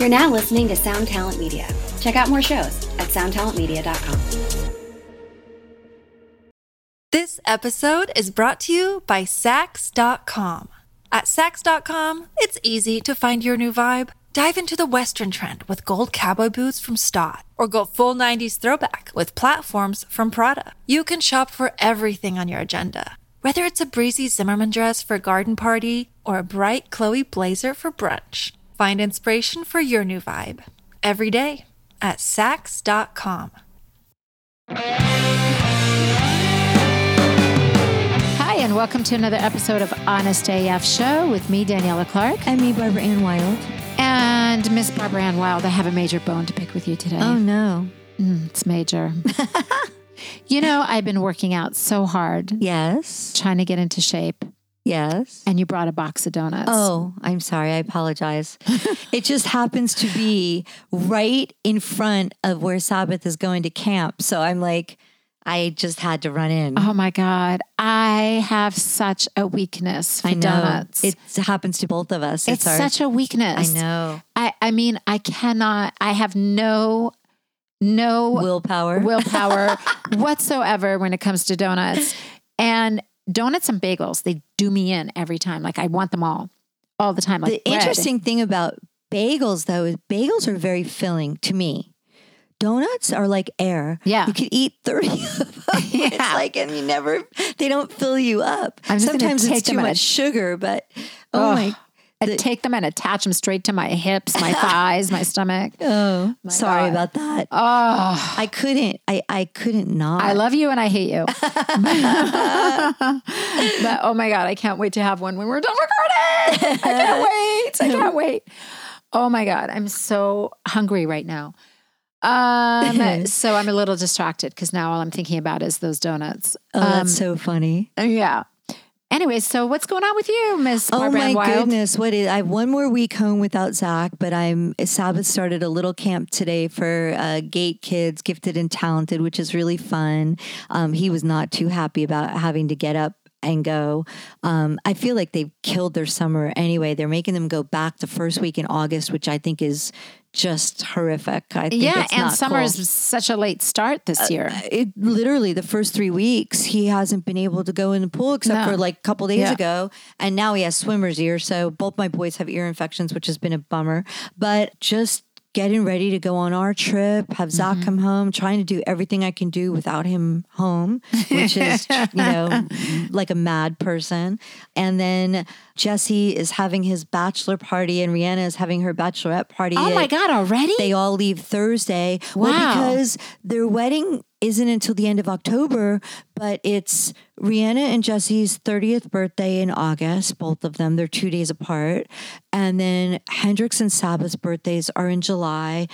You're now listening to Sound Talent Media. Check out more shows at soundtalentmedia.com. This episode is brought to you by Saks.com. At Saks.com, it's easy to find your new vibe. Dive into the Western trend with gold cowboy boots from Staud, or go full 90s throwback with platforms from Prada. You can shop for everything on your agenda, whether it's a breezy Zimmermann dress for a garden party or a bright Chloe blazer for brunch. Find inspiration for your new vibe every day at Saks.com. Hi, and welcome to another episode of Honest AF Show with me, Daniella Clarke, And me, Barbaranne Wylde. and Miss Barbaranne Wylde. I have a major bone to pick with you today. Oh no. Mm, it's major. you know, I've been working out so hard, Yes. trying to get into shape, Yes. and you brought a box of donuts. Oh, I'm sorry. I apologize. it just happens to be right in front of where Sabbath is going to camp. So I'm like, I just had to run in. Oh my God. I have such a weakness for I know. donuts. It happens to both of us. it's our, such a weakness. I know. I, I mean, I cannot, I have no, no Willpower. willpower whatsoever when it comes to donuts. And donuts and bagels, they do me in every time. Like I want them all, all the time. Like the bread. interesting thing about bagels, though, is bagels are very filling to me. Donuts are like air. Yeah. You could eat 30 of them. It's like, and you never, they don't fill you up. Sometimes it's too much sugar, but oh Ugh. my, I take them and attach them straight to my hips, my thighs, my stomach. oh, sorry God. about that. Oh, I couldn't, I, I couldn't not. I love you and I hate you. but oh my God, I can't wait to have one when we're done recording. I can't wait. I can't wait. Oh my God, I'm so hungry right now. Um, so I'm a little distracted because now all I'm thinking about is those donuts. Oh, Um, that's so funny. yeah. Anyway, so what's going on with you, Miss Oh Barbara my Wild? goodness! What is? I have one more week home without Zakk, but I'm Sabbath started a little camp today for uh, GATE kids, gifted and talented, which is really fun. Um, he was not too happy about having to get up and go. Um, I feel like they've killed their summer anyway. They're making them go back the first week in August, which I think is just horrific. I think Yeah, it's and not summer cool. is such a late start this uh, year. Uh, it literally the first three weeks he hasn't been able to go in the pool except No. for like a couple days Yeah. ago, and now he has swimmer's ear. So both my boys have ear infections, which has been a bummer. But just getting ready to go on our trip, have Zakk Mm-hmm. come home, trying to do everything I can do without him home, which is you know like a mad person. And then Jesse is having his bachelor party, and Rihanna is having her bachelorette party. oh my God, already? they all leave Thursday. Well, Wow. because their wedding isn't until the end of October, but it's Rihanna and Jesse's 30th birthday in August, both of them. They're two days apart. And then Hendrix and Sabbath's birthdays are in July.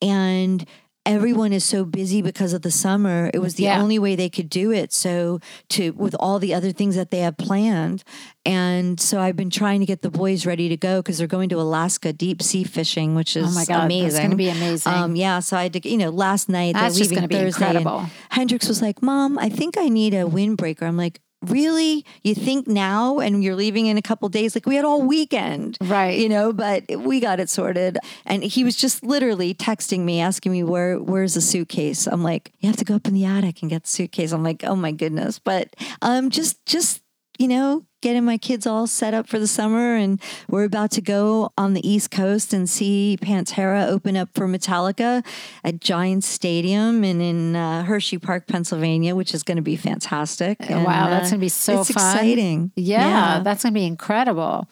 And everyone is so busy because of the summer. It was the Yeah. only way they could do it. So to with all the other things that they have planned. And so I've been trying to get the boys ready to go because they're going to Alaska deep sea fishing, which is Oh my God, amazing. that's gonna be amazing. Um, yeah, so I had to, you know, last night That's just gonna be Thursday. and incredible. Hendrix was like, "Mom, I think I need a windbreaker." I'm like, "Really? You think now? And you're leaving in a couple days? Like we had all weekend, Right. You know, but we got it sorted." And he was just literally texting me, asking me where where's the suitcase. I'm like, "You have to go up in the attic and get the suitcase." I'm like, "Oh my goodness!" But um, just just you know, getting my kids all set up for the summer. And we're about to go on the East Coast and see Pantera open up for Metallica at Giants Stadium and in uh, Hershey Park, Pennsylvania, which is going to be fantastic. And, wow, that's uh, gonna be so it's fun. exciting. Yeah, that's gonna be incredible.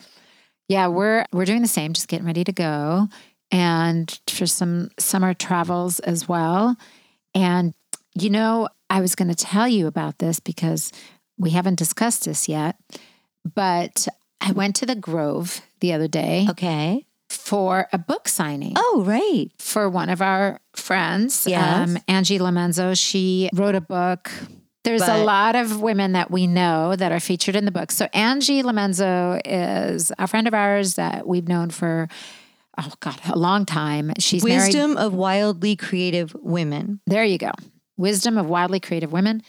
Yeah, we're we're doing the same, just getting ready to go, and for some summer travels as well. And you know, I was going to tell you about this because we haven't discussed this yet, but I went to the Grove the other day Okay. for a book signing Oh, right. for one of our friends, um, Angie LoMenzo. She wrote a book. There's a lot of women that we know that are featured in the book. So Angie LoMenzo is a friend of ours that we've known for oh god a long time. She's married. Wisdom of wildly creative women. There you go. Wisdom of wildly creative women.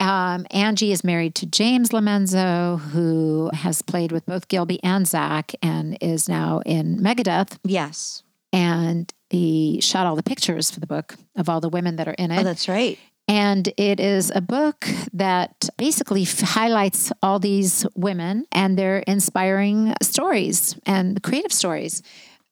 Um, Angie is married to James LoMenzo, who has played with both Gilby and Zakk, and is now in Megadeth. Yes. and he shot all the pictures for the book of all the women that are in it. Oh, that's right. And it is a book that basically f- highlights all these women and their inspiring stories and creative stories.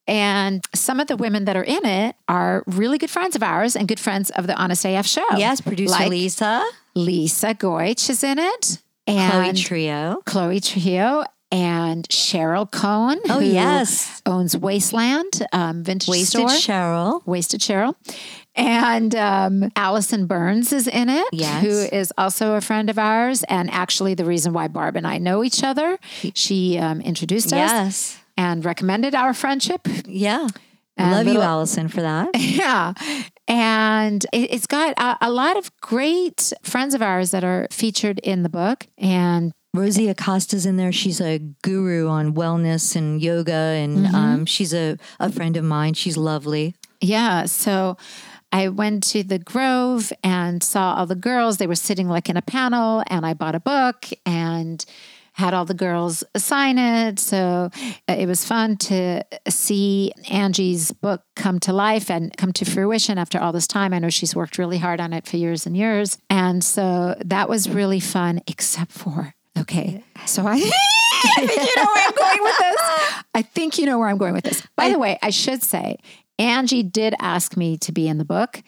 And some of the women that are in it are really good friends of ours and good friends of the Honest AF show. Yes, producer Like Lisa, Lisa Goich is in it. And Chloe Trujillo. Chloe Trujillo and Cheryl Cohen. Oh, who yes. owns Wasteland um, Vintage Wasted Store. Cheryl. Wasted Cheryl. And um, Allison Burns is in it, Yes. who is also a friend of ours. And actually, the reason why Barb and I know each other, she um, introduced us Yes. and recommended our friendship. Yeah. And Love you, little- Allison, for that. Yeah. And it, it's got a, a lot of great friends of ours that are featured in the book. And Rosie Acosta's in there. She's a guru on wellness and yoga, and um, she's a, a friend of mine. She's lovely. Yeah. So I went to the Grove and saw all the girls. They were sitting like in a panel, and I bought a book and had all the girls sign it. So uh, it was fun to see Angie's book come to life and come to fruition after all this time. I know she's worked really hard on it for years and years. And so that was really fun, except for, okay. So I. I think you know where I'm going with this. I think you know where I'm going with this. By the way, I should say, Angie did ask me to be in the book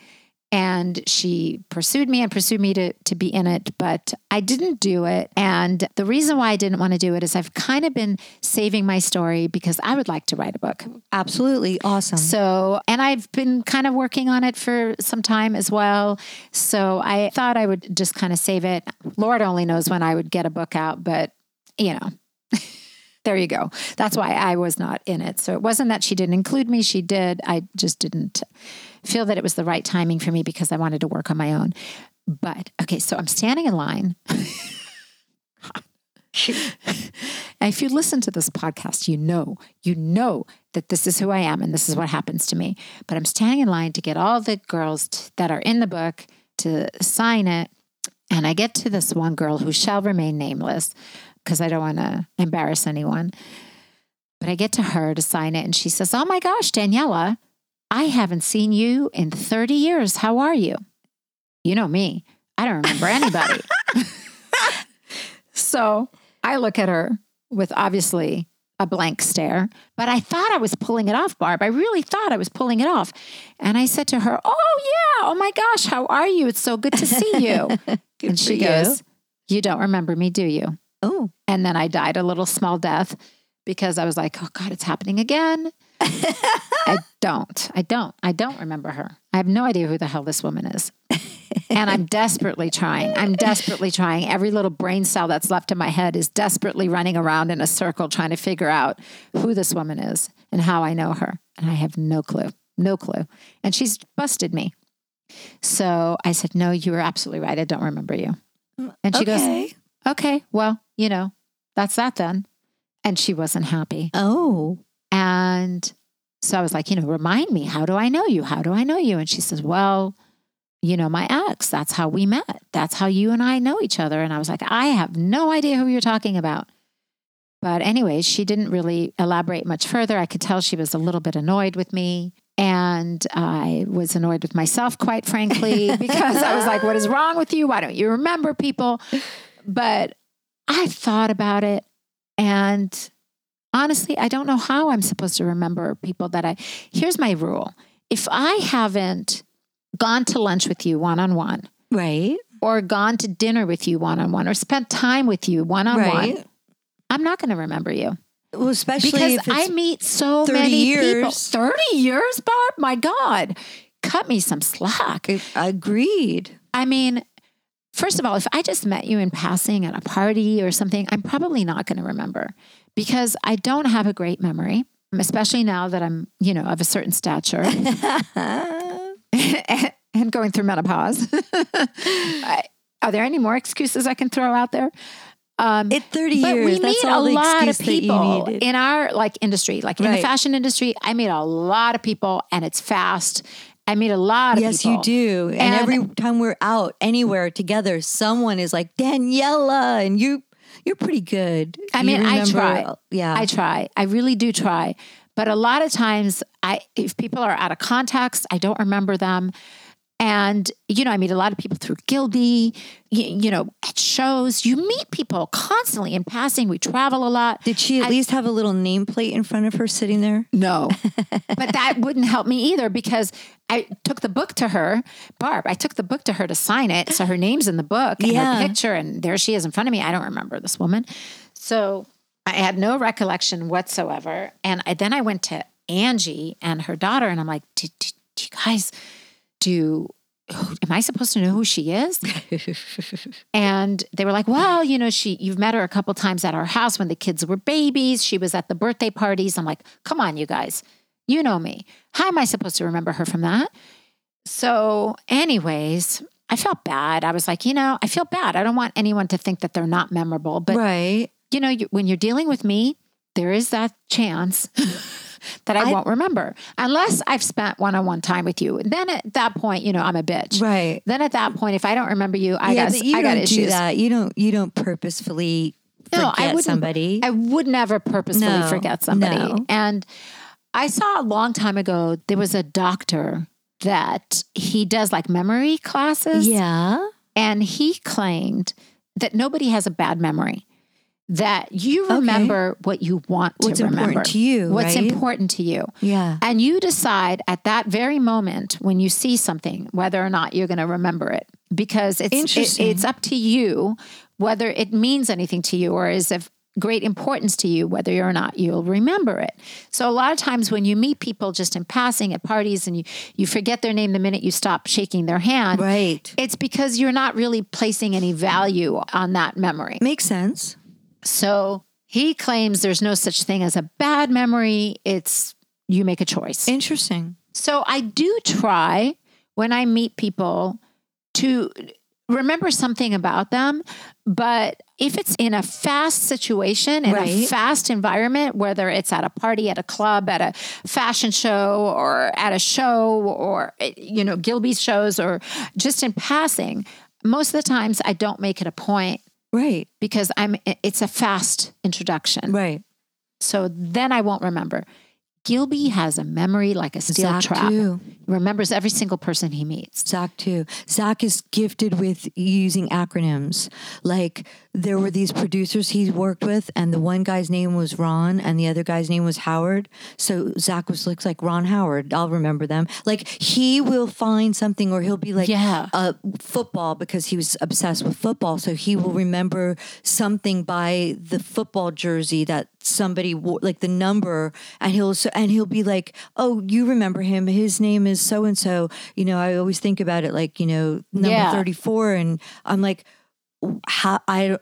and she pursued me and pursued me to, to be in it, but I didn't do it. And the reason why I didn't want to do it is I've kind of been saving my story because I would like to write a book. Absolutely awesome. So, and I've been kind of working on it for some time as well. So I thought I would just kind of save it. Lord only knows when I would get a book out, but you know, there you go. That's why I was not in it. So it wasn't that she didn't include me. She did. I just didn't feel that it was the right timing for me because I wanted to work on my own. But okay, so I'm standing in line. If you listen to this podcast, you know, you know that this is who I am and this is what happens to me. But I'm standing in line to get all the girls t- that are in the book to sign it. And I get to this one girl who shall remain nameless because I don't want to embarrass anyone. But I get to her to sign it and she says, Oh my gosh, Daniella, I haven't seen you in 30 years. How are you? You know me, I don't remember anybody. so I look at her with obviously a blank stare, but I thought I was pulling it off, Barb. I really thought I was pulling it off. And I said to her, Oh, yeah. Oh my gosh. How are you? It's so good to see you. and she for you. goes, You don't remember me, do you? oh, And then I died a little small death because I was like, Oh God, it's happening again. I don't. I don't. I don't remember her. I have no idea who the hell this woman is. and I'm desperately trying. I'm desperately trying. Every little brain cell that's left in my head is desperately running around in a circle trying to figure out who this woman is and how I know her. And I have no clue. No clue. And she's busted me. So I said, No, you were absolutely right. I don't remember you. And she okay. goes, Okay, well, you know, that's that then. And she wasn't happy. oh, And so I was like, you know, remind me, how do I know you? How do I know you? And she says, well, you know, my ex, that's how we met. That's how you and I know each other. And I was like, I have no idea who you're talking about. But anyways, she didn't really elaborate much further. I could tell she was a little bit annoyed with me. And I was annoyed with myself, quite frankly, because I was like, what is wrong with you? Why don't you remember people? But I thought about it. And honestly, I don't know how I'm supposed to remember people that I. Here's my rule if I haven't gone to lunch with you one on one, right, or gone to dinner with you one on one, or spent time with you one on one. I'm not going to remember you Well, especially because I meet so 30 many people. 30 years, Barb? My God. Cut me some slack. agreed. I mean, first of all, if I just met you in passing at a party or something, I'm probably not going to remember because I don't have a great memory, especially now that I'm, you know, of a certain stature and going through menopause. I- Are there any more excuses I can throw out there? Um, At 30 but years, we meet a lot of excuse that you people in our like industry, like in the fashion industry. I meet a lot of people, and it's fast. I meet a lot of Yes, people. you do. And, And- every time we're out anywhere together, someone is like Daniella, and you you're pretty good. I mean, I try. Yeah, I try. I really do try. But a lot of times, I if people are out of context, I don't remember them. And, you know, I meet a lot of people through Gilby, you, you know, at shows. You meet people constantly in passing. We travel a lot. Did she at I- least have a little nameplate in front of her sitting there? No, but that wouldn't help me either because I took the book to her, Barb. I took the book to her to sign it, so her name's in the book and Yeah. her picture, and there she is in front of me. I don't remember this woman, so I had no recollection whatsoever. And I, then I went to Angie and her daughter, and I'm like, "Do, do, do you guys do?" Am I supposed to know who she is? And they were like, well, you know, she you've met her a couple times at our house when the kids were babies. She was at the birthday parties. I'm like, come on, you guys. You know me. How am I supposed to remember her from that? So, anyways, I felt bad. I was like, you know, I feel bad. I don't want anyone to think that they're not memorable. But, right. you know, you, when you're dealing with me, there is that chance that I, I- won't remember unless I've spent one on one time with you. Then at that point, you know, I'm a bitch. Right. Then at that point, if I don't remember you, I yeah, got you I got issues. do that. You don't. You don't purposefully No, forget I somebody. I would never purposefully No, forget somebody. no. And I saw a long time ago there was a doctor that he does like memory classes. yeah. And he claimed that nobody has a bad memory. That you Okay. remember what you want to What's remember. important to you, What's right? important to you. Yeah. And you decide at that very moment when you see something whether or not you're going to remember it because it's it- it's up to you whether it means anything to you or is of great importance to you whether or not you'll remember it. So a lot of times when you meet people just in passing at parties and you you forget their name the minute you stop shaking their hand, Right. it's because you're not really placing any value on that memory. Makes sense. So he claims there's no such thing as a bad memory. It's you make a choice. Interesting. So I do try when I meet people to remember something about them, but if it's in a fast situation, in a fast environment, whether it's at a party, at a club, at a fashion show, or at a show, or eh, you know Gilby's shows, or just in passing, most of the times I don't make it a point Right. because I'm. It's a fast introduction, Right. so then I won't remember. Gilby has a memory like a steel Zakk trap. too. He remembers every single person he meets. Zakk too. Zakk is gifted with using acronyms. Like there were these producers he worked with, and the one guy's name was Ron, and the other guy's name was Howard. So Zakk was looks like Ron Howard. I'll remember them. Like he will find something, or he'll be like, Yeah. uh, football because he was obsessed with football. So he will remember something by the football jersey that somebody wore, like the number, and he'll so, and he'll be like, "Oh, you remember him? His name is so and so." You know, I always think about it like you know number Yeah. thirty four, and I'm like, how I.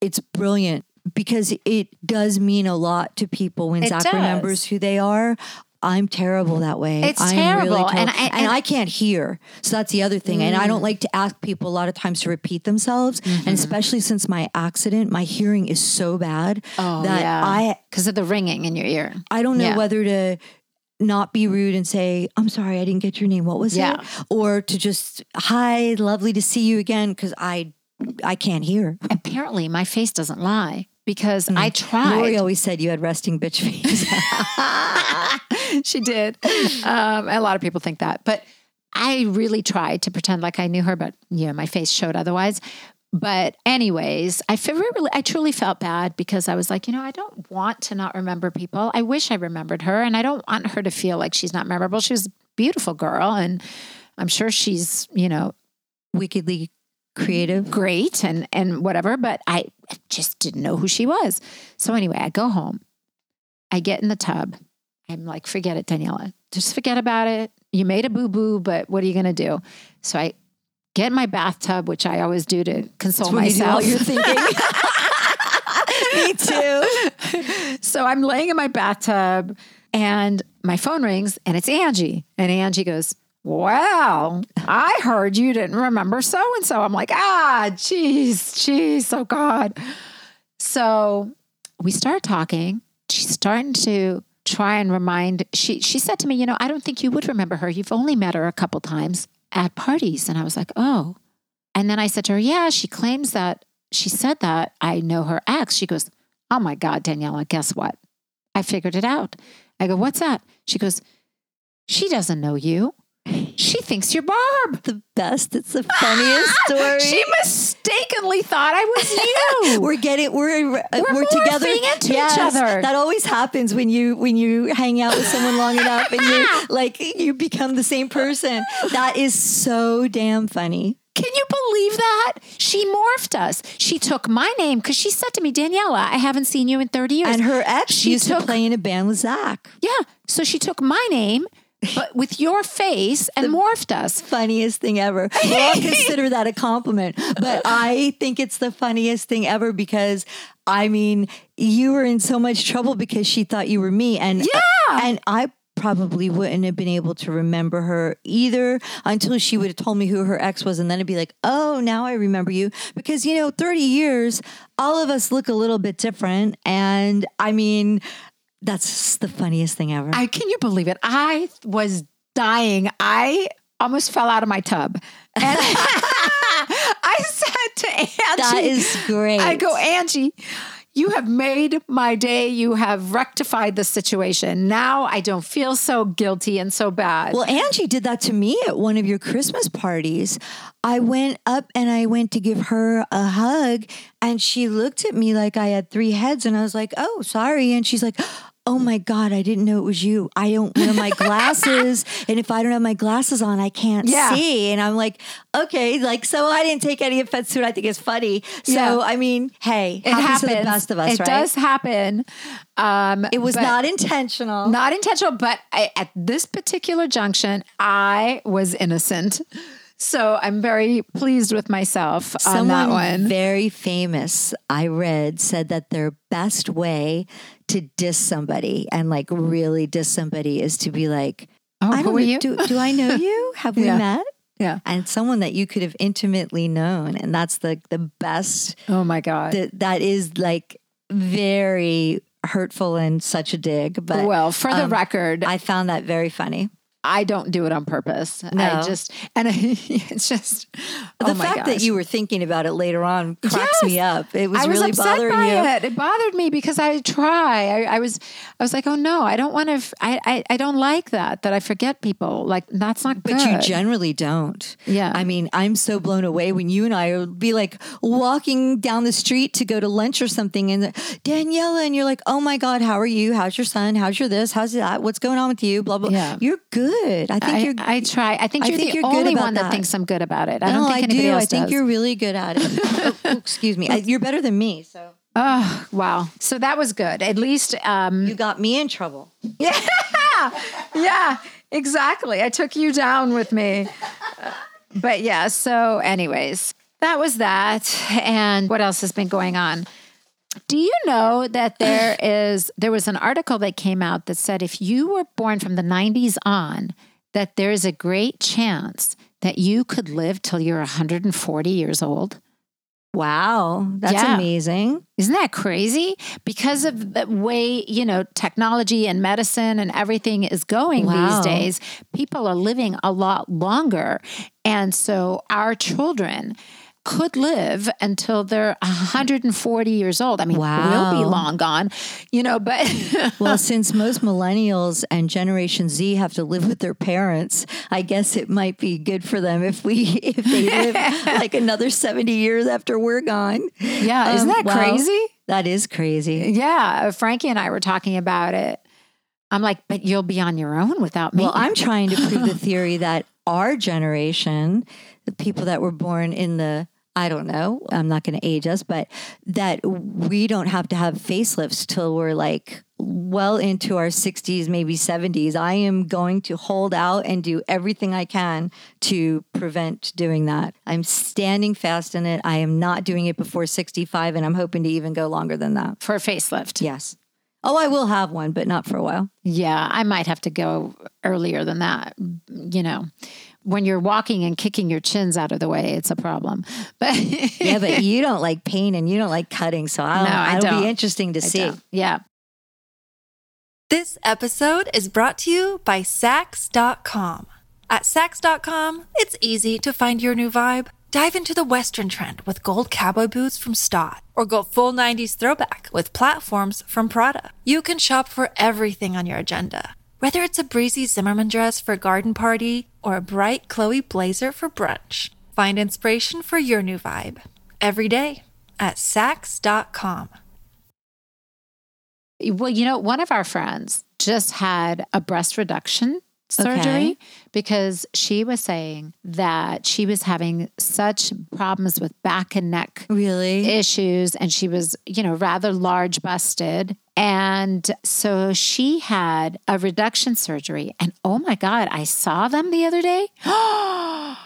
It's brilliant because it does mean a lot to people when It Zakk does. remembers who they are. I'm terrible that way. It's I'm terrible. Really And. I- and and- I can't hear. So that's the other thing. And I don't like to ask people a lot of times to repeat themselves. Mm-hmm. And especially since my accident, my hearing is so bad that I because of the ringing in your ear. I don't know Oh, Yeah. whether to not be rude and say, I'm sorry, I didn't get your name. What was Yeah. it? Or to just, hi, lovely to see you again, because I I can't hear. Apparently, my face doesn't lie because I tried. Lori always said you had resting bitch face. she did. Um, a lot of people think that, but I really tried to pretend like I knew her, but yeah, my face showed otherwise. But anyways, I feel really, I truly felt bad because I was like, you know, I don't want to not remember people. I wish I remembered her, and I don't want her to feel like she's not memorable. She was a beautiful girl, and I'm sure she's, you know, Wickedly creative. great and and whatever, but I just didn't know who she was. So anyway, I go home. I get in the tub. I'm like, forget it, Daniella. Just forget about it. You made a boo boo, but what are you gonna do? So I get in my bathtub, which I always do to console when you myself. your thinking. Me too. so I'm laying in my bathtub and my phone rings and it's Angie. And Angie goes, Wow, I heard you didn't remember so and so. I'm like, ah, geez, geez, oh God. So we start talking. She's starting to try and remind she she said to me, you know, I don't think you would remember her. You've only met her a couple times at parties. And I was like, oh. And then I said to her, yeah, she claims that she said that I know her ex. She goes, Oh my God, Daniella, guess what? I figured it out. I go, What's that? She goes, She doesn't know you. She thinks you're Barb. The best. It's the funniest story. She mistakenly thought I was you. we're getting we're uh, we're, We're together into each other. That always happens when you when you hang out with someone long enough and you like you become the same person. That is so damn funny. Can you believe that? She morphed us. She took my name because she said to me, Daniella, I haven't seen you in 30 years. And her ex She used to play in a band with Zakk. yeah. So she took my name, but with your face and morphed us. Funniest thing ever. Well, I'll consider that a compliment. But I think it's the funniest thing ever because I mean, you were in so much trouble because she thought you were me. And uh, Yeah. and I probably wouldn't have been able to remember her either until she would have told me who her ex was and then it'd be like oh now i remember you because you know 30 years all of us look a little bit different and i mean that's the funniest thing ever I can you believe it? I was dying. I almost fell out of my tub. And I said to Angie, that is great I go, Angie, you have made my day. You have rectified the situation. Now I don't feel so guilty and so bad. Well, Angie did that to me at one of your Christmas parties. I went up and I went to give her a hug, and she looked at me like I had three heads, and I was like, "Oh, sorry." And she's like, "Oh my god, I didn't know it was you. I don't wear my glasses, and if I don't have my glasses on, I can't Yeah. see." And I'm like, "Okay, like so." I didn't take any offense to it. I think it's funny. So Yeah. I mean, hey, it happens happens. to the best of us, it right? does happen. Um, It was not intentional. not intentional, but I, at this particular junction, I was innocent. So I'm very pleased with myself on Someone that one. very famous, I read, said that their best way to diss somebody and like really diss somebody is to be like, Oh, I who don't are know, you? Do, do I know you? Have we Yeah. met? yeah. And someone that you could have intimately known. And that's the the best Oh my God. that that is like very hurtful and such a dig. But well, for the um, record, I found that very funny. Don't do it on purpose. I just, and it's just, oh The oh my fact that you were thinking about it later on cracks Yes. me up. It was, I was really bothering by you. it. It bothered me because I try. I, I was, I was like, oh no, I don't want to. I, I, I don't like that. That I forget people. Like that's not good. But good. you generally don't. Yeah. I mean, I'm so blown away when you and I would be like walking down the street to go to lunch or something and Daniella, and you're like, oh my God, how are you? How's your son? How's your this? How's that? What's going on with you? Blah, blah. Yeah. You're good. I think I, you're I try. I think I you're think the you're only one that. that. thinks I'm good about it. I no, don't think I anybody do. else I think does. you're really good at it. oh, oh, excuse me. I, you're better than me. So Oh wow! So that was good. At least, um, you got me in trouble. yeah, yeah, exactly. I took you down with me. But yeah. So, anyways, that was that. And what else has been going on? Do you know that there is there was an article that came out that said if you were born from the 90s on, that there is a great chance that you could live till you're 140 years old? Wow. That's Yeah. amazing. Isn't that crazy? Because of the way, you know, technology and medicine and everything is going Wow. these days, people are living a lot longer. And so our children could live until they're 140 years old. I mean, we'll be long gone, you know, but Well, since most millennials and Generation Z have to live with their parents, I guess it might be good for them if we if they live like another 70 years after we're gone. yeah, isn't Um, that wow. crazy? That is crazy. Yeah, Frankie and I were talking about it. I'm like, but you'll be on your own without me. Well, I'm trying to prove the theory that our generation, the people that were born in the I don't know, I'm not going to age us, but that we don't have to have facelifts till we're like well into our 60s, maybe 70s. I am going to hold out and do everything I can to prevent doing that. I'm standing fast in it. I am not doing it before 65, and I'm hoping to even go longer than that. for a facelift. Yes. Oh, I will have one, but not for a while. Yeah, I might have to go earlier than that. You know, when you're walking and kicking your chins out of the way, it's a problem. But Yeah, but you don't like pain and you don't like cutting, so I'll, No, I it'll don't. be interesting to I see. don't. yeah. This episode is brought to you by Saks.com. At Saks.com, it's easy to find your new vibe. Dive into the Western trend with gold cowboy boots from Staud, or go full 90s throwback with platforms from Prada. You can shop for everything on your agenda, whether it's a breezy Zimmermann dress for a garden party or a bright Chloe blazer for brunch. Find inspiration for your new vibe every day at Saks.com. Well, you know, one of our friends just had a breast reduction surgery Okay. because she was saying that she was having such problems with back and neck Really? issues and she was, you know, rather large busted. And so she had a reduction surgery. And oh my God, I saw them the other day. oh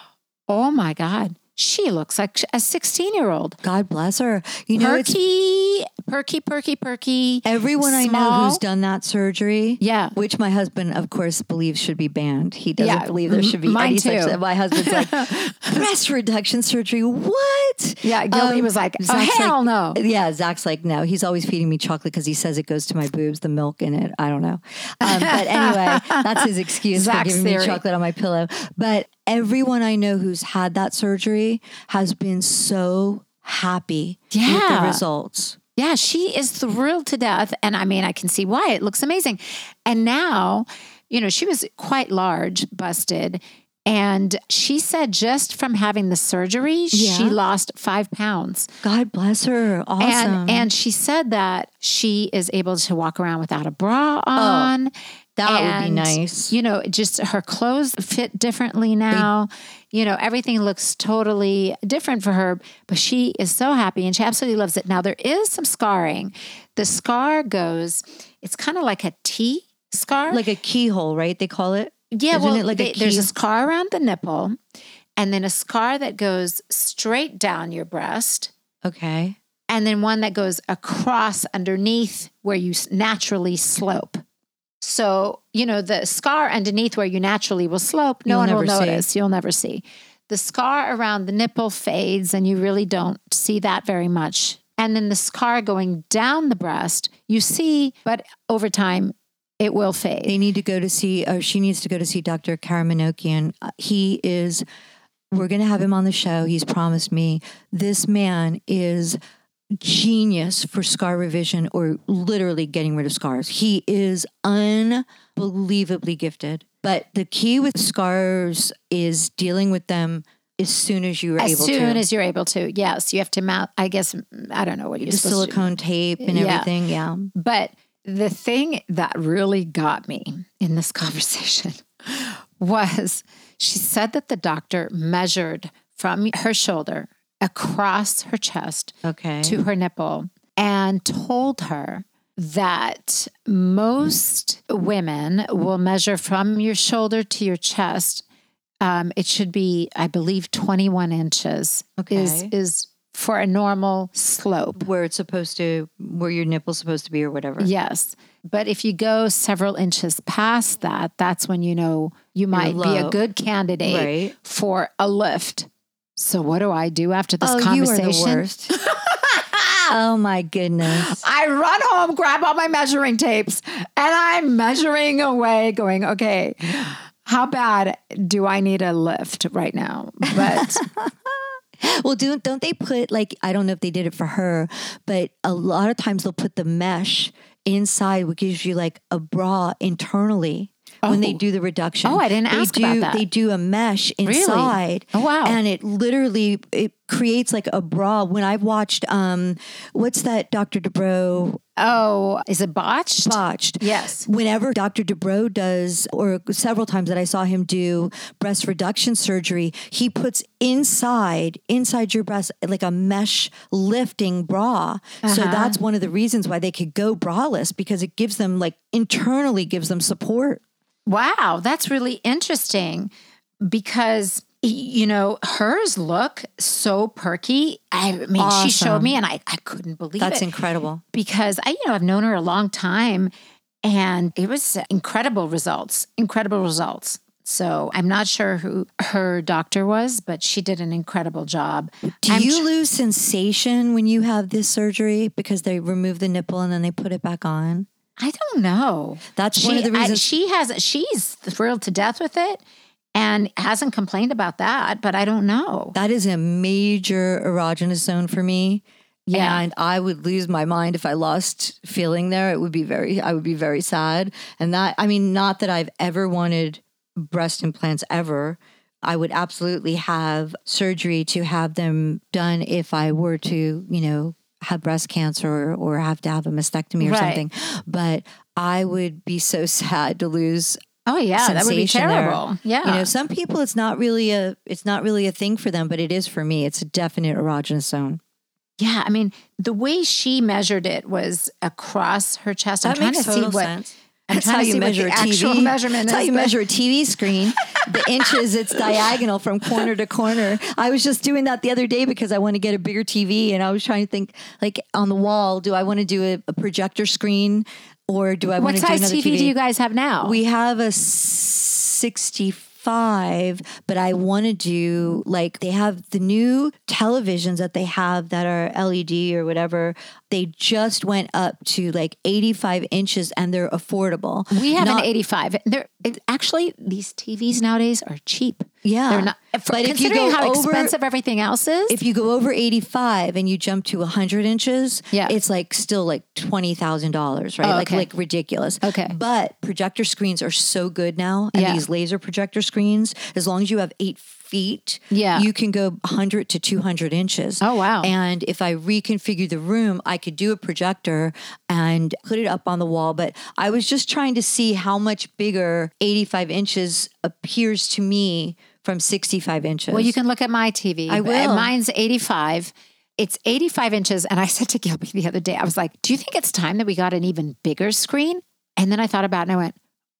my God. She looks like a 16 year old. God bless her. You know, Perky, perky, perky, perky. everyone I know who's done that surgery. Yeah. Which my husband, of course, believes should be banned. He doesn't Yeah, believe there should be mine any such. too. My husband's like, breast reduction surgery. What? Yeah, Gilby Um, was like, oh, Zakk's hell like- no. Yeah, Zakk's like, no. He's always feeding me chocolate because he says it goes to my boobs, the milk in it. I don't know. Um, but anyway, that's his excuse Zakk's for giving theory. me chocolate on my pillow. But everyone I know who's had that surgery has been so happy with the results. Yeah, she is thrilled to death. And I mean, I can see why. It looks amazing. And now, you know, she was quite large, busted. And she said just from having the surgery, she lost five pounds. God bless her. Awesome. And and she said that she is able to walk around without a bra oh. on. Oh, that would be nice. You know, just her clothes fit differently now. you know, everything looks totally different for her, but she is so happy and she absolutely loves it. Now, there is some scarring. The scar goes, it's kind of like a T scar. like a keyhole, right? They call it. yeah, isn't well, it like a they- there's a scar around the nipple and then a scar that goes straight down your breast Okay. and then one that goes across underneath where you naturally slope. So, you know, the scar underneath where you naturally will slope, no You'll one will never see. notice. You'll never see. The scar around the nipple fades and you really don't see that very much. And then the scar going down the breast, you see, but over time, it will fade. They need to go to see, or she needs to go to see Dr. Karamanoukian. Uh, He is, we're going to have him on the show. He's promised me. This man is genius for scar revision or literally getting rid of scars. He is unbelievably gifted. But the key with scars is dealing with them as soon as you are able. as able soon to. as you're able to, yes, you have to mount. I guess I don't know what you're the to. silicone tape and Yeah. everything. Yeah. But the thing that really got me in this conversation was she said that the doctor measured from her shoulder across her chest Okay. to her nipple and told her that most women will measure from your shoulder to your chest. Um, it should be, I believe, 21 inches is Okay. is for a normal slope. where it's supposed to, where your nipple's supposed to be or whatever. Yes. But if you go several inches past that, that's when you know you might be a good candidate Right. for a lift. So what do I do after this oh, conversation? you are the worst. oh my goodness. I run home, grab all my measuring tapes, and I'm measuring away, going, okay, how bad do I need a lift right now? But Well, don't don't they put like, I don't know if they did it for her, but a lot of times they'll put the mesh inside, which gives you like a bra internally. When they Oh. do the reduction, Oh, I didn't they ask do, about that. They do a mesh inside. Oh, wow. And it literally it creates like a bra. When I've watched, um, what's that Dr. Dubrow oh, is it botched? botched? Yes. whenever Dr. Dubrow does, or several times that I saw him do breast reduction surgery, he puts inside inside your breast like a mesh lifting bra. So Uh-huh. that's one of the reasons why they could go braless because it gives them like internally gives them support. Wow, that's really interesting because you know hers look so perky. I mean, she showed me, and I I couldn't believe That's it incredible. because I you know I've known her a long time, and it was incredible results. Incredible results. So I'm not sure who her doctor was, but she did an incredible job. Do I'm you tr- lose sensation when you have this surgery because they remove the nipple and then they put it back on? I don't know. That's one of the I- reasons. she has. She's thrilled to death with it, and hasn't complained about that, but I don't know. That is a major erogenous zone for me. Yeah. And I would lose my mind if I lost feeling there. It would be very, I would be very sad. And that, I mean, not that I've ever wanted breast implants ever. I would absolutely have surgery to have them done if I were to, you know, have breast cancer or, or have to have a mastectomy or Right. something. But I would be so sad to lose Oh yeah, that would be sensation there. terrible. Yeah. you know, some people it's not really a it's not really a thing for them, but it is for me. It's a definite erogenous zone. yeah, I mean, the way she measured it was across her chest. I'm trying to see what I'm That's trying how to you see what measure the a actual TV. measurement That's how you measure a TV screen. the inches, it's diagonal from corner to corner. I was just doing that the other day because I want to get a bigger TV, and I was trying to think, like on the wall, do I want to do a, a projector screen or do I What want to do size another TV, TV? do you guys have now? We have a 65, but I want to do like they have the new televisions that they have that are LED or whatever. They just went up to like 85 inches and they're affordable. we have Not- an 85. They're actually these TVs nowadays are cheap. Yeah. They're not. For, But if you considering go how over- expensive everything else is, If you go over 85 and you jump to 100 inches, Yeah. it's like still like $20,000, right? Oh, like okay. like ridiculous. Okay. But projector screens are so good now. And Yeah. these laser projector screens, as long as you have eight feet, Yeah. you can go 100 to 200 inches. Oh, wow. And if I reconfigure the room, I could do a projector and put it up on the wall. But I was just trying to see how much bigger 85 inches appears to me from 65 inches. Well, you can look at my TV. I will. Mine's 85. It's 85 inches. And I said to Gilby the other day, I was like, do you think it's time that we got an even bigger screen? And then I thought about it and I went,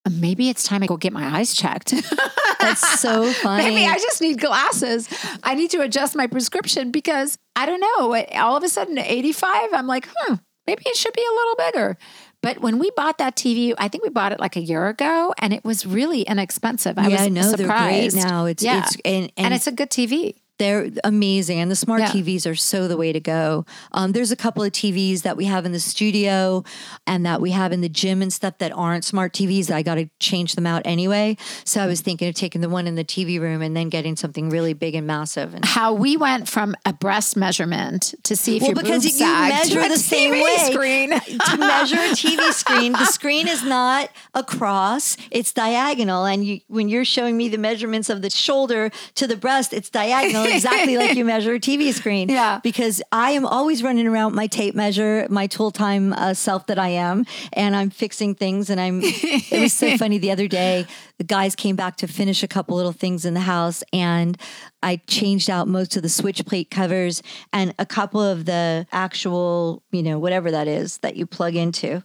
"Uh, maybe it's time I go get my eyes checked. That's so funny. maybe I just need glasses. I need to adjust my prescription because I don't know. All of a sudden, at 85, I'm like, hmm, maybe it should be a little bigger. But when we bought that TV, I think we bought it like a year ago, and it was really inexpensive. I yeah, was no, surprised. now. It's yeah. it's and, and, and it's a good TV. They're amazing, and the smart Yeah. TVs are so the way to go. Um, there's a couple of TVs that we have in the studio and that we have in the gym and stuff that aren't smart TVs. I got to change them out anyway. So I was thinking of taking the one in the TV room and then getting something really big and massive. And how we went from a breast measurement to see if Well, your because you measure the same TV way. screen. to measure a TV screen, the screen is not across; it's diagonal. And you, when you're showing me the measurements of the shoulder to the breast, it's diagonal, exactly like you measure a TV screen. Yeah. Because I am always running around my tape measure, my tool time uh, self that I am, and I'm fixing things. And I'm. it was so funny the other day. The guys came back to finish a couple little things in the house, and I changed out most of the switch plate covers and a couple of the actual, you know, whatever that is that you plug into.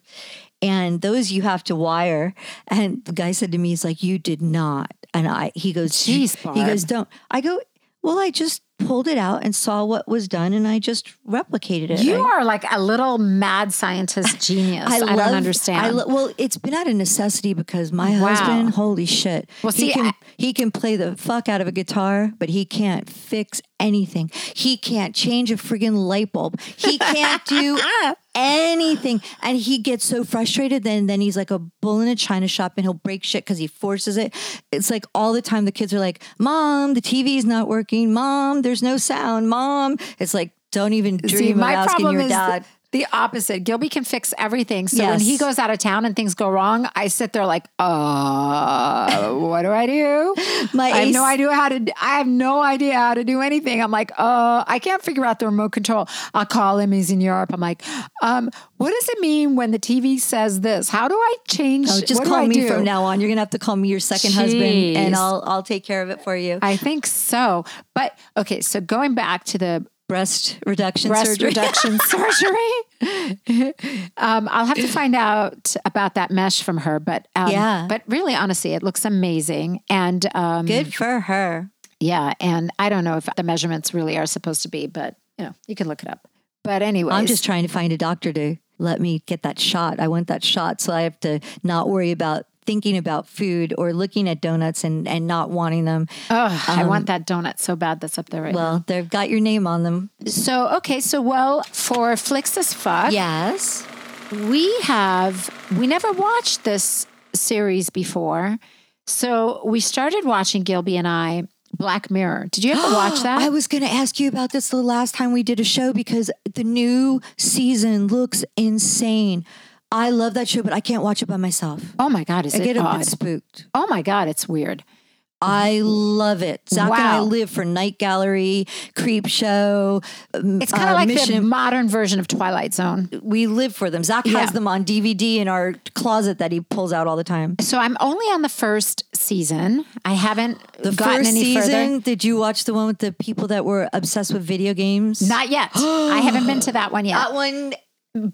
And those you have to wire. And the guy said to me, he's like, you did not. And I, he goes, Jeez, he goes, don't. I go, well, I just pulled it out and saw what was done and I just replicated it. You I- are like a little mad scientist genius. I, don't understand. I lo- well, it's been out of necessity because my Wow. husband, holy shit, Well, see, he can I- he can play the fuck out of a guitar, but he can't fix anything. He can't change a friggin' light bulb. He can't do anything, and he gets so frustrated. Then then he's like a bull in a china shop, and he'll break shit because he forces it. It's like all the time the kids are like, "Mom, the TV's not working. Mom, there's no sound. Mom." It's like. Don't even dream See, of asking your dad. The opposite. Gilby can fix everything. So when he goes out of town and things go wrong, I sit there like, uh, what do I do? My I have no idea how to. I have no idea how to do anything. I'm like, uh, I can't figure out the remote control. I'll call him. He's in Europe. I'm like, um, what does it mean when the TV says this? How do I change? Oh, just call me from now on. You're gonna have to call me your second husband, and I'll I'll take care of it for you. I think so. But okay, so going back to the breast reduction breast surgery. reduction surgery. um, I'll have to find out about that mesh from her, but um, Yeah. but really, honestly, it looks amazing, and um, Good for her. yeah. And I don't know if the measurements really are supposed to be, but you know, you can look it up. But anyway, I'm just trying to find a doctor to let me get that shot. I want that shot, so I have to not worry about thinking about food or looking at donuts and and not wanting them. Oh, I want that donut so bad that's up there right um, Well, they've got your name on them. So okay, so well for Flix as fuck, Yes. we have we never watched this series before. So we started watching Gilby and I Black Mirror. Did you ever watch that? I was going to ask you about this the last time we did a show because the new season looks insane. I love that show, but I can't watch it by myself. oh my God, is I it get a bit spooked. Oh my God, it's weird. I love it. Zakk and I live for Night Gallery, Creep Show. um, It's kind of uh, like the modern version of Twilight Zone. we live for them. Zakk Yeah. has them on DVD in our closet that he pulls out all the time. So I'm only on the first season. I haven't The gotten first any season, further. did you watch the one with the people that were obsessed with video games? Not yet. I haven't been to that one yet. that one.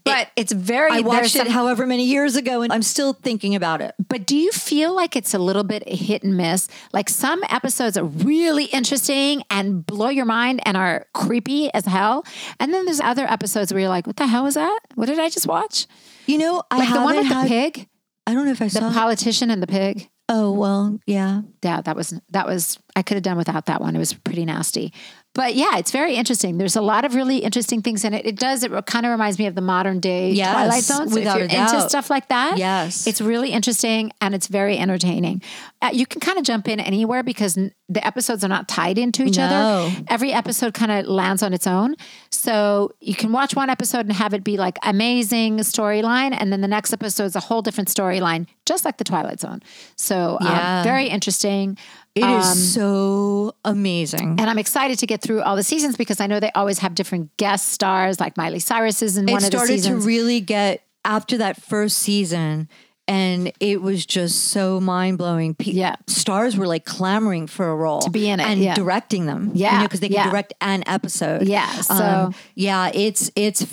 But it's very. I watched it however many years ago, and I'm still thinking about it. But do you feel like it's a little bit hit and miss? Like some episodes are really interesting and blow your mind and are creepy as hell. And then there's other episodes where you're like, what the hell was that? What did I just watch? You know, I Like the one with the had- pig, I don't know if I the saw. The politician and the pig. oh well, yeah. Yeah, that was that was I could have done without that one. It was pretty nasty. But yeah, it's very interesting. There's a lot of really interesting things in it. It does. It kind of reminds me of the modern day Yes, Twilight Zone. So without if you're into stuff like that, Yes. it's really interesting and it's very entertaining. Uh, you can kind of jump in anywhere because n- the episodes are not tied into each No. other. Every episode kind of lands on its own. So you can watch one episode and have it be like amazing storyline, and then the next episode is a whole different storyline, just like the Twilight Zone. So Yeah. um, very interesting. It is Um, so amazing. and I'm excited to get through all the seasons because I know they always have different guest stars, like Miley Cyrus is in It one of the seasons. started to really get after that first season. And it was just so mind blowing. Yeah. stars were like clamoring for a role to be in it, and yeah. directing them. Yeah, because they can yeah. direct an episode. Yeah, so- Um, yeah, it's it's.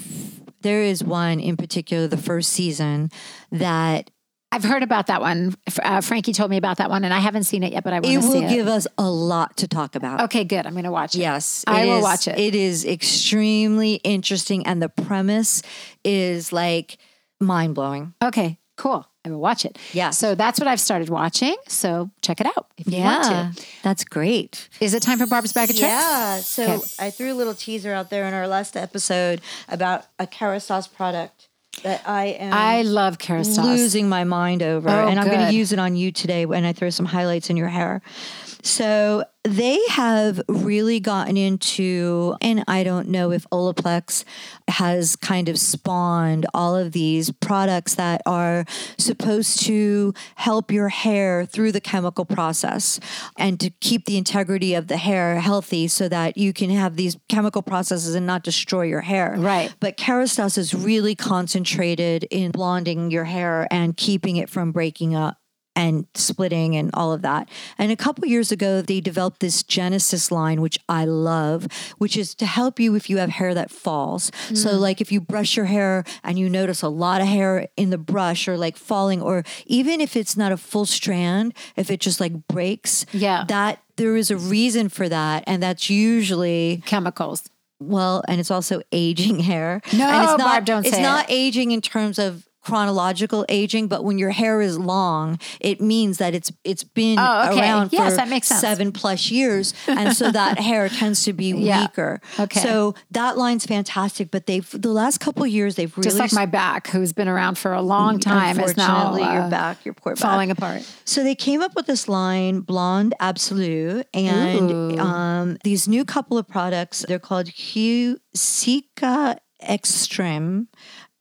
There is one in particular, the first season, that I've heard about that one. Uh, Frankie told me about that one, and I haven't seen it yet, but I want it to see will it. give us a lot to talk about. okay, good. I'm going to watch it. Yes, I it will is- watch it. It is extremely interesting, and the premise is like mind blowing. Okay, cool. I will watch it. Yeah. So that's what I've started watching. So check it out if you want to. that's great. Is it time for Barb's bag of tricks? Yeah. So Okay. I threw a little teaser out there in our last episode about a Kerastase product that I am I love sauce. losing my mind over. Oh, and I'm going to use it on you today when I throw some highlights in your hair. So they have really gotten into, and I don't know if Olaplex has kind of spawned all of these products that are supposed to help your hair through the chemical process and to keep the integrity of the hair healthy so that you can have these chemical processes and not destroy your hair. Right. But Kerastase is really concentrated in blonding your hair and keeping it from breaking up and splitting and all of that. And a couple years ago, they developed this Genesis line, which I love, which is to help you if you have hair that falls. So, Mm. like if you brush your hair and you notice a lot of hair in the brush or like falling, or even if it's not a full strand, if it just like breaks, Yeah. that there is a reason for that. And that's usually Chemicals. well, and it's also aging hair. No, and it's not, Barb, don't It's say not it. aging in terms of chronological aging, but when your hair is long, it means that it's it's been Oh, okay. around Yes, for that makes sense. seven plus years, and so that hair tends to be Yeah. weaker. Okay. so that line's fantastic. But they've the last couple of years they've really Just like my back, who's been around for a long time, is now Unfortunately, uh, your back, your poor back. falling apart. So they came up with this line, Blonde Absolute, and um, these new couple of products. They're called Huile Cicaextreme.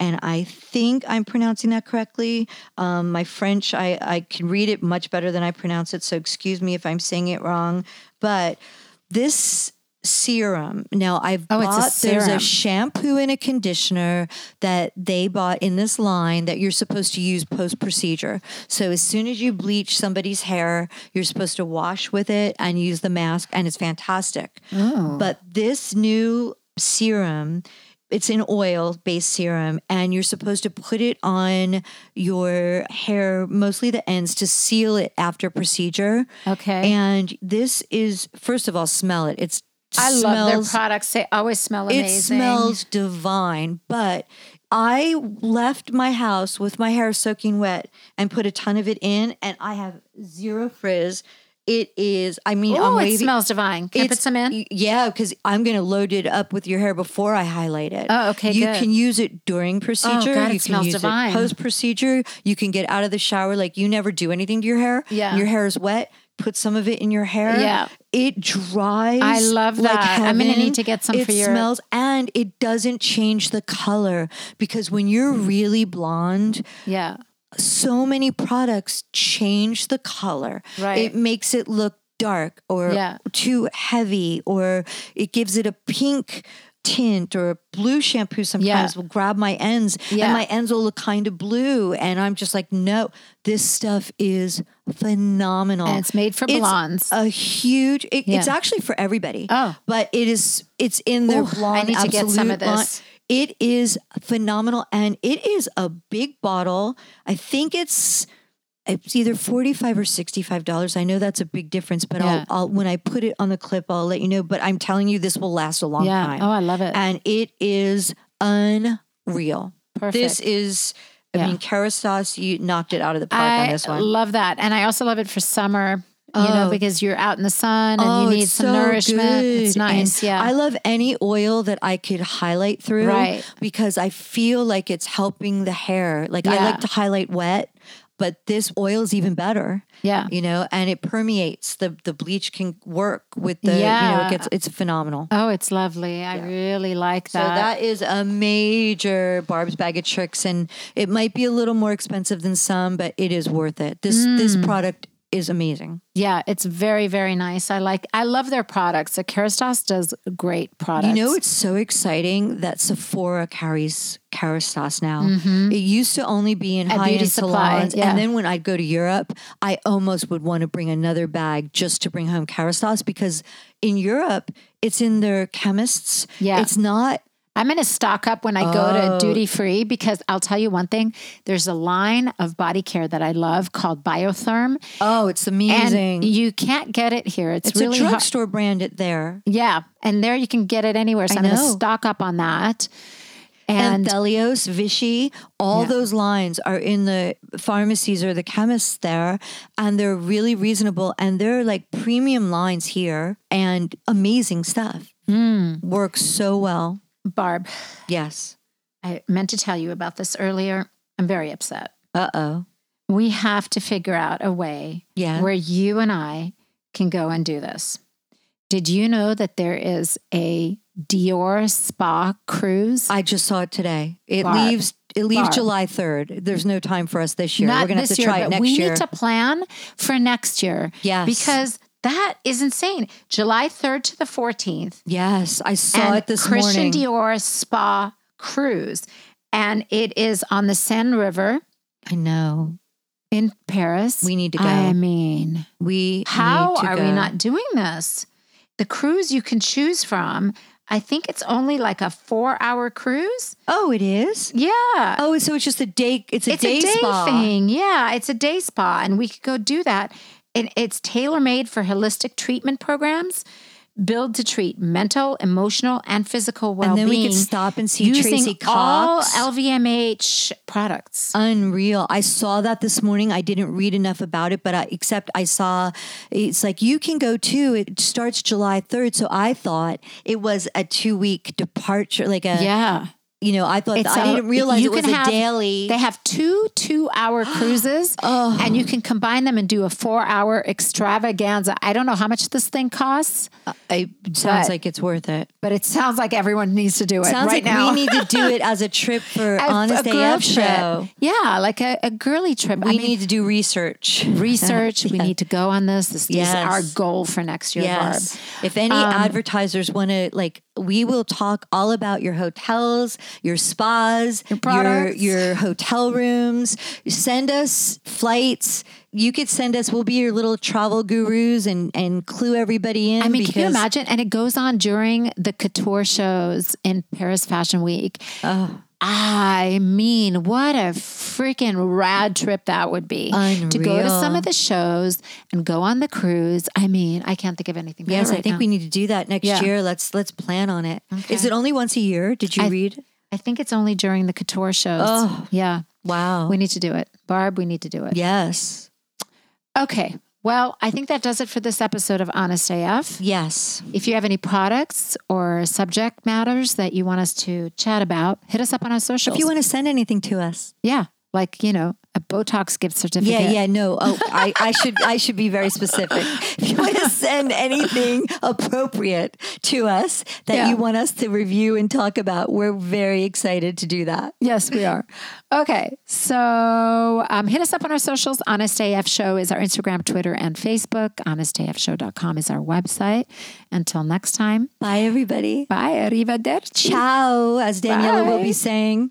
And I think I'm pronouncing that correctly. Um, my French, I, I can read it much better than I pronounce it. So excuse me if I'm saying it wrong. But this serum, now I've Oh, it's a bought, there's a shampoo and a conditioner that they bought in this line that you're supposed to use post procedure. So as soon as you bleach somebody's hair, you're supposed to wash with it and use the mask, and it's fantastic. Oh. But this new serum, it's an oil based serum, and you're supposed to put it on your hair, mostly the ends, to seal it after procedure. Okay. And this is, first of all, smell it. It's I love their products. They always smell amazing. it smells divine, but I left my house with my hair soaking wet and put a ton of it in, and I have zero frizz. It is. I mean, Oh, it smells divine. Can I put some in? Yeah, because I'm going to load it up with your hair before I highlight it. Oh, okay, You good. can use it during oh, procedure. God, it you can smells use divine. post procedure. You can get out of the shower like you never do anything to your hair. Yeah. your hair is wet. Put some of it in your hair. Yeah. it dries. I love like that. I'm gonna need to get some it for your- smells and it doesn't change the color because when you're mm. really blonde, Yeah. So many products change the color. Right. It makes it look dark or Yeah. too heavy or it gives it a pink tint or a blue shampoo sometimes Yeah. will grab my ends Yeah. and my ends will look kind of blue and I'm just like no this stuff is phenomenal And it's made for It's blondes. a huge it- it's actually for everybody Oh. but it is it's in their Ooh, I need to get some of this. It is phenomenal and it is a big bottle. I think it's it's either 45 or 65 dollars. I know that's a big difference, but Yeah. I'll, I'll when I put it on the clip, I'll let you know. But I'm telling you, this will last a long Yeah. time. Oh, I love it. And it is unreal. Perfect. This is, I Yeah. mean, Kerastase, you knocked it out of the park on I this one. love that. And I also love it for summer, you know, Oh. because you're out in the sun and Oh, you need some so nourishment. It's good. nice. And yeah. I love any oil that I could highlight through. Right. Because I feel like it's helping the hair. Like I like to highlight wet, but this oil is even better. yeah. You know, and it permeates. The the bleach can work with the you know, Yeah. it gets it's phenomenal. Oh, it's lovely. I really like that. So that. is a major Barb's bag of tricks, and it might be a little more expensive than some, but it is worth it. This this Mm. product is amazing. yeah, it's very, very nice. I like, I love their products. The Kerastase does great products. You know, it's so exciting that Sephora carries Kerastase now. It used to only be in At high Mm-hmm. End Supply, salons, yeah. and then when I'd go to Europe, I almost would want to bring another bag just to bring home Kerastase because in Europe it's in their chemists. Yeah. it's not. I'm going to stock up when I go Oh. to duty free because I'll tell you one thing. There's a line of body care that I love called Biotherm. Oh, it's amazing. And you can't get it here. It's, it's really a hard. drugstore brand. It there. Yeah. And there you can get it anywhere. So I I'm going to stock up on that. And And, Thelios, Vichy, all Yeah. those lines are in the pharmacies or the chemists there, and they're really reasonable. And they're like premium lines here and amazing stuff. Hmm. Works so well. Barb, Yes. I meant to tell you about this earlier. I'm very upset. Uh oh. We have to figure out a way Yeah. where you and I can go and do this. Did you know that there is a Dior spa cruise? I just saw it today. It Barb. leaves. It leaves Barb. July third. There's no time for us this year. Not We're gonna this have to year, try it but next we year. need to plan for next year. Yes. Because that is insane. July 3rd to the 14th. yes, I saw it this Christian morning. Christian Dior spa cruise. And it is on the Seine River I know. in Paris. We need to go. I mean, We how need to are go. we not doing this? The cruise you can choose from, I think it's only like a four hour cruise. Oh, it is. Yeah. Oh, so it's just a day. It's a it's day, a day spa. thing. Yeah, it's a day spa, and we could go do that. And it's tailor made for holistic treatment programs, built to treat mental, emotional, and physical well-being. And then we could stop and see using Tracy all LVMH products. Unreal. I saw that this morning. I didn't read enough about it, but I, except I saw it's like you can go too. It starts July 3rd. So I thought it was a two week departure, like a, yeah. You know, I thought I a- didn't realize you it was can a have- daily. They have two two hour cruises, Oh. and you can combine them and do a four hour extravaganza. I don't know how much this thing costs, it sounds but- like it's worth it. but it sounds like everyone needs to do it Sounds right like now. we need to do it as a trip for A- Honest a AF show. Yeah, like a, a girly trip. We I mean, need to do research. research. We need to go on this. This Yes. is our goal for next year, Yes. Barb. If any Um, advertisers want to, like, we will talk all about your hotels, your spas, your products. your, hotel rooms. Send us flights. You could send us. We'll be your little travel gurus and and clue everybody in. I mean, can you imagine? And it goes on during the couture shows in Paris Fashion Week. Oh, I mean, what a freaking rad trip that would be to go to some of the shows and go on the cruise. I mean, I can't think of anything. better yes, I think now. we need to do that next Yeah. year. Let's let's plan on it. Is Okay. it only once a year? Did you I- read? I think it's only during the couture shows. Oh. Yeah, Wow. we need to do it, Barb. We need to do it. yes. Okay, Well, I think that does it for this episode of Honest AF. Yes. If you have any products or subject matters that you want us to chat about, hit us up on our socials. If you want to send anything to us. yeah, like you know, a Botox gift certificate. Yeah, yeah, no. Oh, I, I should I should be very specific. If you want to send anything appropriate to us that Yeah. you want us to review and talk about, we're very excited to do that. Yes, we are. Okay, so um, hit us up on our socials. Honest AF Show is our Instagram, Twitter, and Facebook. HonestAFShow.com is our website. Until next time, Bye, everybody. bye. Arrivederci. Ciao, as Daniella will be saying.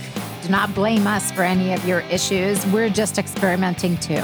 Do not blame us for any of your issues. We're just experimenting too.